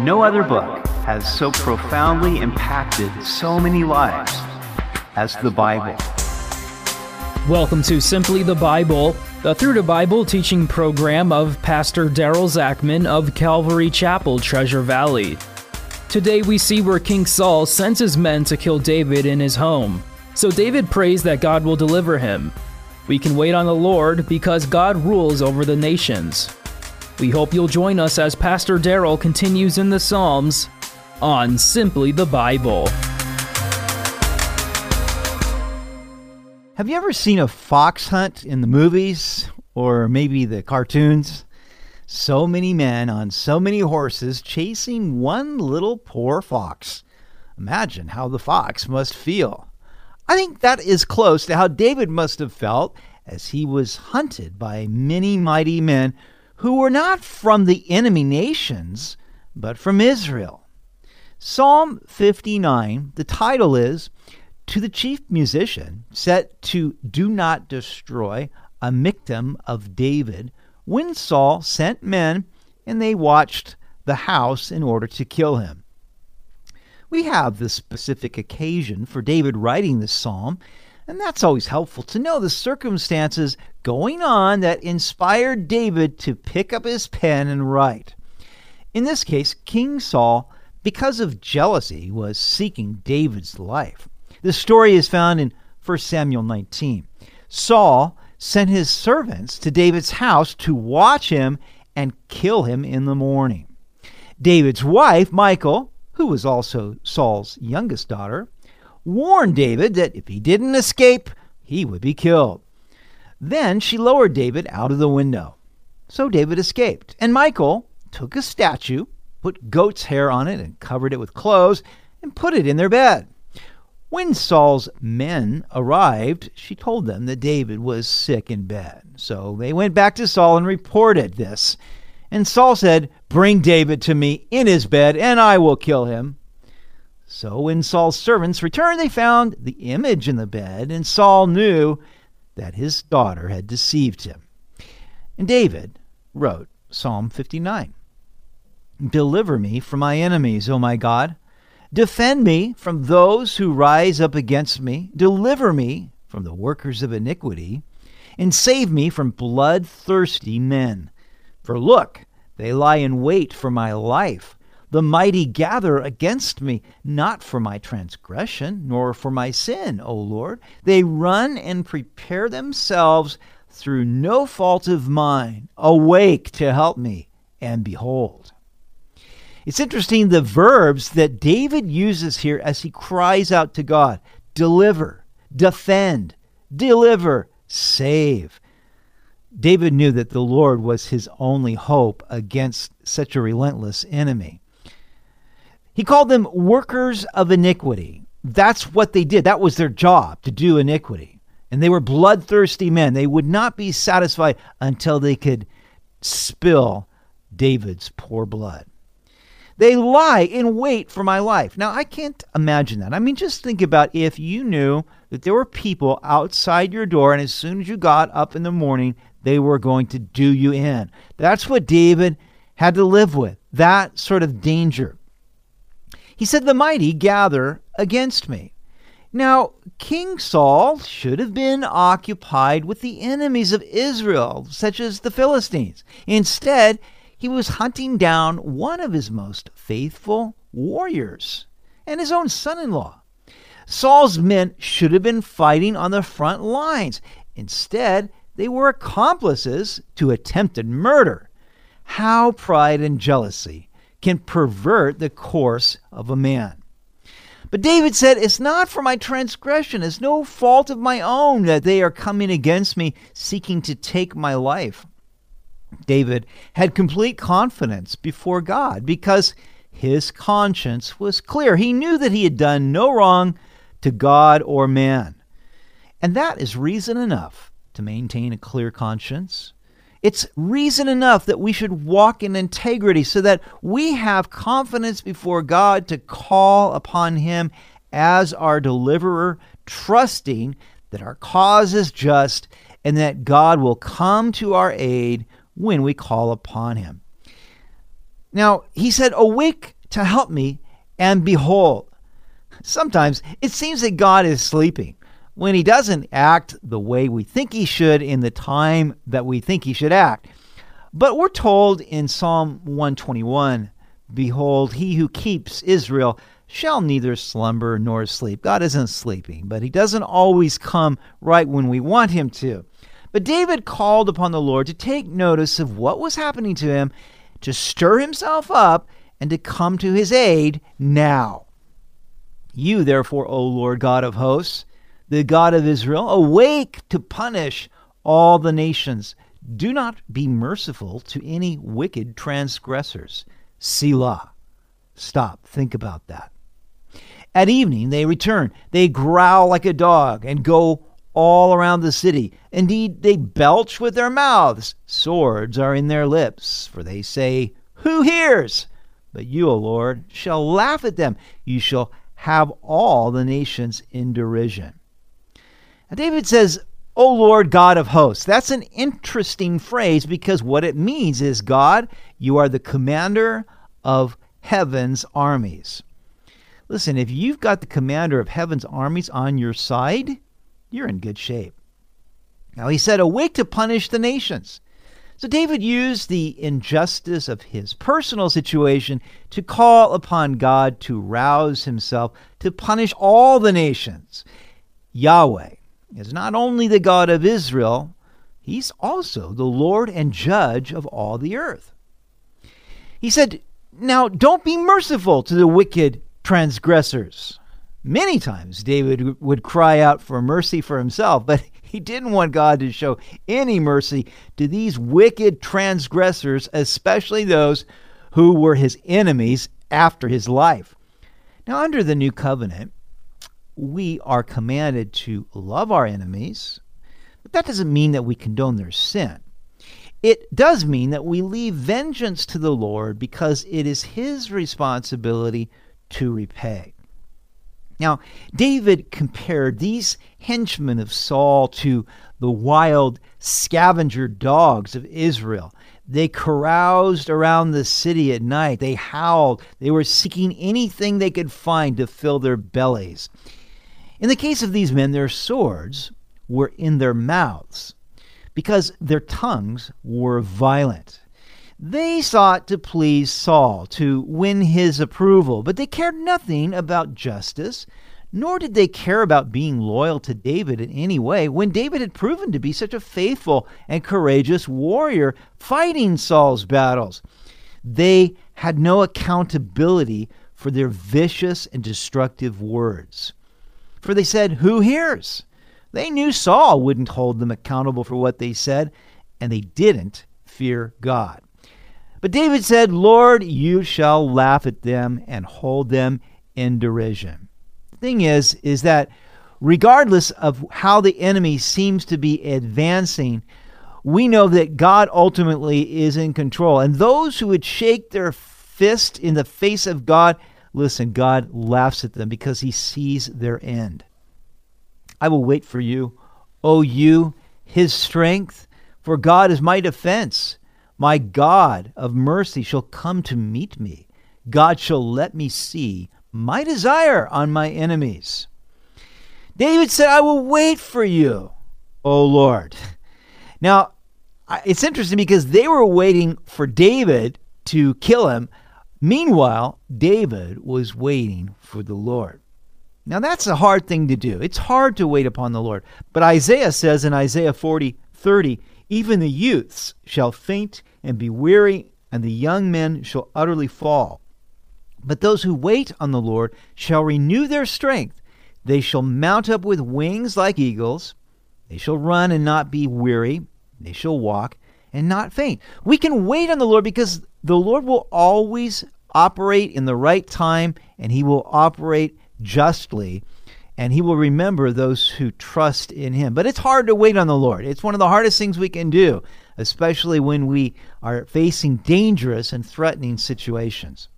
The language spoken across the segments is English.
No other book has so profoundly impacted so many lives as the Bible. Welcome to Simply the Bible, the Through the Bible teaching program of Pastor Daryl Zachman of Calvary Chapel, Treasure Valley. Today we see where King Saul sends his men to kill David in his home. So David prays that God will deliver him. We can wait on the Lord because God rules over the nations. We hope you'll join us as Pastor Daryl continues in the Psalms on Simply the Bible. Have you ever seen a fox hunt in the movies or maybe the cartoons? So many men on so many horses chasing one little poor fox. Imagine how the fox must feel. I think that is close to how David must have felt as he was hunted by many mighty men who were not from the enemy nations, but from Israel. Psalm 59, the title is To the Chief Musician, set to Do Not Destroy, a Michtam of David, when Saul sent men and they watched the house in order to kill him. We have the specific occasion for David writing this psalm and that's always helpful to know the circumstances going on that inspired David to pick up his pen and write. In this case, King Saul, because of jealousy, was seeking David's life. The story is found in 1 Samuel 19. Saul sent his servants to David's house to watch him and kill him in the morning. David's wife, Michal, who was also Saul's youngest daughter, warned David that if he didn't escape, he would be killed. Then she lowered David out of the window. So David escaped, and Michal took a statue, put goat's hair on it, and covered it with clothes, and put it in their bed. When Saul's men arrived, she told them that David was sick in bed. So they went back to Saul and reported this. And Saul said, Bring David to me in his bed, and I will kill him. So when Saul's servants returned, they found the image in the bed, and Saul knew that his daughter had deceived him. And David wrote Psalm 59 Deliver me from my enemies, O my God. Defend me from those who rise up against me. Deliver me from the workers of iniquity, and save me from bloodthirsty men. For look, they lie in wait for my life the mighty gather against me, not for my transgression, nor for my sin, O Lord. They run and prepare themselves through no fault of mine. Awake to help me, and behold. It's interesting the verbs that David uses here as he cries out to God deliver, defend, deliver, save. David knew that the Lord was his only hope against such a relentless enemy. He called them workers of iniquity. That's what they did. That was their job, to do iniquity. And they were bloodthirsty men. They would not be satisfied until they could spill David's poor blood. They lie in wait for my life. Now, I can't imagine that. I mean, just think about if you knew that there were people outside your door, and as soon as you got up in the morning, they were going to do you in. That's what David had to live with, that sort of danger. He said, The mighty gather against me. Now, King Saul should have been occupied with the enemies of Israel, such as the Philistines. Instead, he was hunting down one of his most faithful warriors and his own son in law. Saul's men should have been fighting on the front lines. Instead, they were accomplices to attempted murder. How pride and jealousy can pervert the course of a man. But David said, It's not for my transgression, it's no fault of my own that they are coming against me, seeking to take my life. David had complete confidence before God because his conscience was clear. He knew that he had done no wrong to God or man. And that is reason enough to maintain a clear conscience it's reason enough that we should walk in integrity so that we have confidence before God to call upon Him as our deliverer, trusting that our cause is just and that God will come to our aid when we call upon Him. Now, he said, Awake to help me, and behold. Sometimes it seems that God is sleeping when he doesn't act the way we think he should in the time that we think he should act. But we're told in Psalm 121 Behold, he who keeps Israel shall neither slumber nor sleep. God isn't sleeping, but he doesn't always come right when we want him to. But David called upon the Lord to take notice of what was happening to him, to stir himself up, and to come to his aid now. You, therefore, O Lord God of hosts, the God of Israel, awake to punish all the nations. Do not be merciful to any wicked transgressors. Selah. Stop. Think about that. At evening they return. They growl like a dog and go all around the city. Indeed, they belch with their mouths. Swords are in their lips, for they say, Who hears? But you, O Lord, shall laugh at them. You shall have all the nations in derision. And David says, O Lord God of hosts. That's an interesting phrase because what it means is God, you are the commander of heaven's armies. Listen, if you've got the commander of heaven's armies on your side, you're in good shape. Now he said, Awake to punish the nations. So David used the injustice of his personal situation to call upon God to rouse himself to punish all the nations. Yahweh, is not only the God of Israel, he's also the Lord and judge of all the earth. He said, Now don't be merciful to the wicked transgressors. Many times David would cry out for mercy for himself, but he didn't want God to show any mercy to these wicked transgressors, especially those who were his enemies after his life. Now, under the new covenant, we are commanded to love our enemies, but that doesn't mean that we condone their sin. It does mean that we leave vengeance to the Lord because it is His responsibility to repay. Now, David compared these henchmen of Saul to the wild scavenger dogs of Israel. They caroused around the city at night. They howled. They were seeking anything they could find to fill their bellies. In the case of these men, their swords were in their mouths because their tongues were violent. They sought to please Saul, to win his approval, but they cared nothing about justice, nor did they care about being loyal to David in any way when David had proven to be such a faithful and courageous warrior fighting Saul's battles. They had no accountability for their vicious and destructive words. For they said, Who hears? They knew Saul wouldn't hold them accountable for what they said, and they didn't fear God. But David said, Lord, you shall laugh at them and hold them in derision. The thing is, is that regardless of how the enemy seems to be advancing, we know that God ultimately is in control. And those who would shake their fist in the face of God Listen, God laughs at them because he sees their end. I will wait for you, O you, his strength, for God is my defense. My God of mercy shall come to meet me. God shall let me see my desire on my enemies. David said, I will wait for you, O Lord. Now, it's interesting because they were waiting for David to kill him, Meanwhile, David was waiting for the Lord. Now, that's a hard thing to do. It's hard to wait upon the Lord. But Isaiah says in Isaiah 40 30, even the youths shall faint and be weary, and the young men shall utterly fall. But those who wait on the Lord shall renew their strength. They shall mount up with wings like eagles. They shall run and not be weary. They shall walk and not faint. We can wait on the Lord because the Lord will always operate in the right time and he will operate justly and he will remember those who trust in him. But it's hard to wait on the Lord. It's one of the hardest things we can do, especially when we are facing dangerous and threatening situations.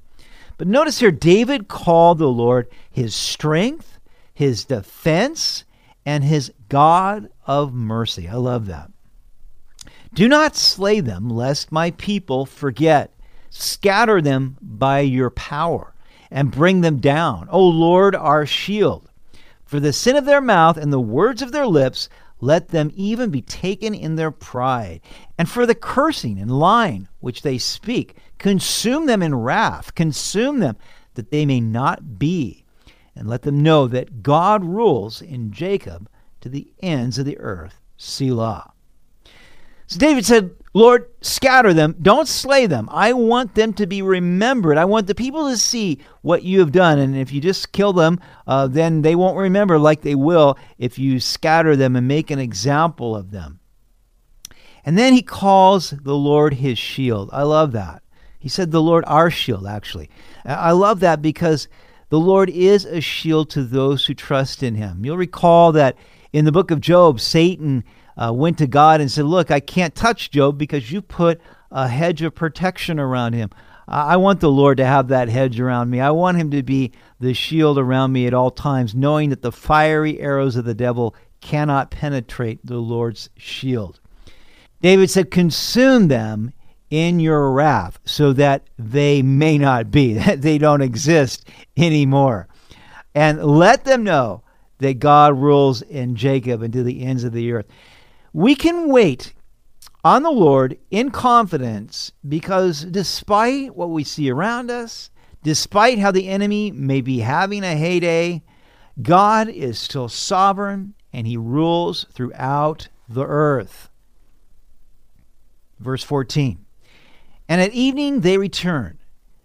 But notice here, David called the Lord his strength, his defense, and his God of mercy. I love that. Do not slay them, lest my people forget. Scatter them by your power and bring them down. O Lord, our shield. For the sin of their mouth and the words of their lips, let them even be taken in their pride. And for the cursing and lying which they speak, consume them in wrath, consume them, that they may not be. And let them know that God rules in Jacob to the ends of the earth. Selah. So David said, Lord, scatter them. Don't slay them. I want them to be remembered. I want the people to see what you have done. And if you just kill them, uh, then they won't remember like they will if you scatter them and make an example of them. And then he calls the Lord his shield. I love that. He said, The Lord our shield, actually. I love that because the Lord is a shield to those who trust in him. You'll recall that in the book of Job, Satan uh, went to God and said, Look, I can't touch Job because you put a hedge of protection around him. I want the Lord to have that hedge around me. I want him to be the shield around me at all times, knowing that the fiery arrows of the devil cannot penetrate the Lord's shield. David said, Consume them in your wrath so that they may not be, that they don't exist anymore. And let them know that God rules in Jacob and to the ends of the earth. We can wait on the Lord in confidence because despite what we see around us, despite how the enemy may be having a heyday, God is still sovereign and he rules throughout the earth. Verse 14 And at evening they return.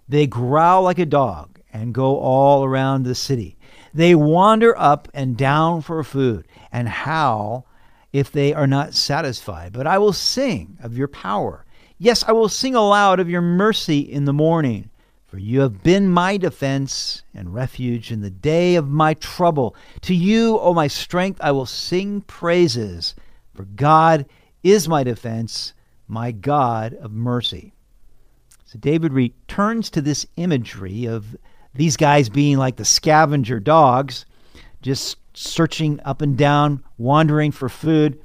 They growl like a dog and go all around the city. They wander up and down for food and howl if they are not satisfied. But I will sing of your power. Yes, I will sing aloud of your mercy in the morning. For you have been my defense and refuge in the day of my trouble. To you, O my strength, I will sing praises. For God is my defense, my God of mercy. So David returns to this imagery of these guys being like the scavenger dogs, just searching up and down, wandering for food.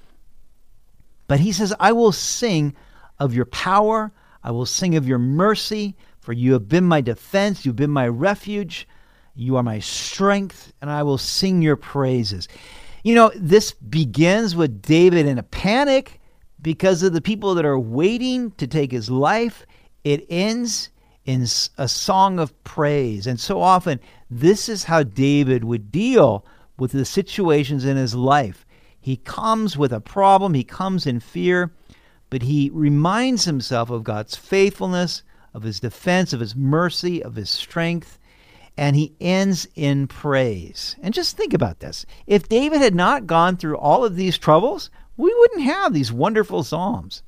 But he says, I will sing of your power, I will sing of your mercy, for you have been my defense, you've been my refuge, you are my strength, and I will sing your praises. You know, this begins with David in a panic because of the people that are waiting to take his life. It ends in a song of praise. And so often, this is how David would deal with the situations in his life. He comes with a problem, he comes in fear, but he reminds himself of God's faithfulness, of his defense, of his mercy, of his strength, and he ends in praise. And just think about this. If David had not gone through all of these troubles, we wouldn't have these wonderful Psalms.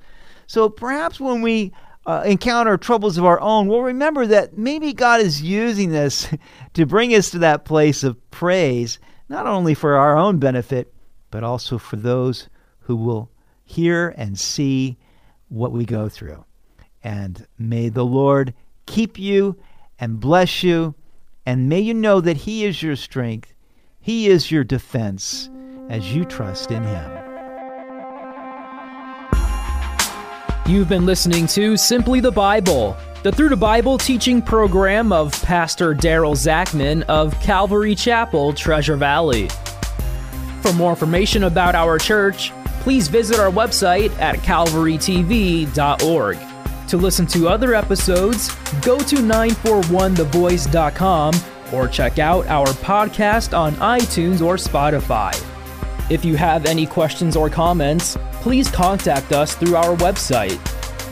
So perhaps when we uh, encounter troubles of our own, we'll remember that maybe God is using this to bring us to that place of praise not only for our own benefit, but also for those who will hear and see what we go through. And may the Lord keep you and bless you, and may you know that He is your strength, He is your defense as you trust in Him. You've been listening to Simply the Bible the Through the Bible teaching program of Pastor Daryl Zachman of Calvary Chapel, Treasure Valley. For more information about our church, please visit our website at calvarytv.org. To listen to other episodes, go to 941thevoice.com or check out our podcast on iTunes or Spotify. If you have any questions or comments, please contact us through our website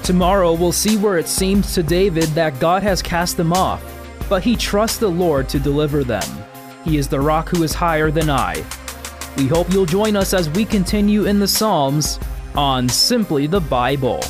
Tomorrow we'll see where it seemed to David that God has cast them off, but he trusts the Lord to deliver them. He is the rock who is higher than I. We hope you'll join us as we continue in the Psalms on Simply the Bible.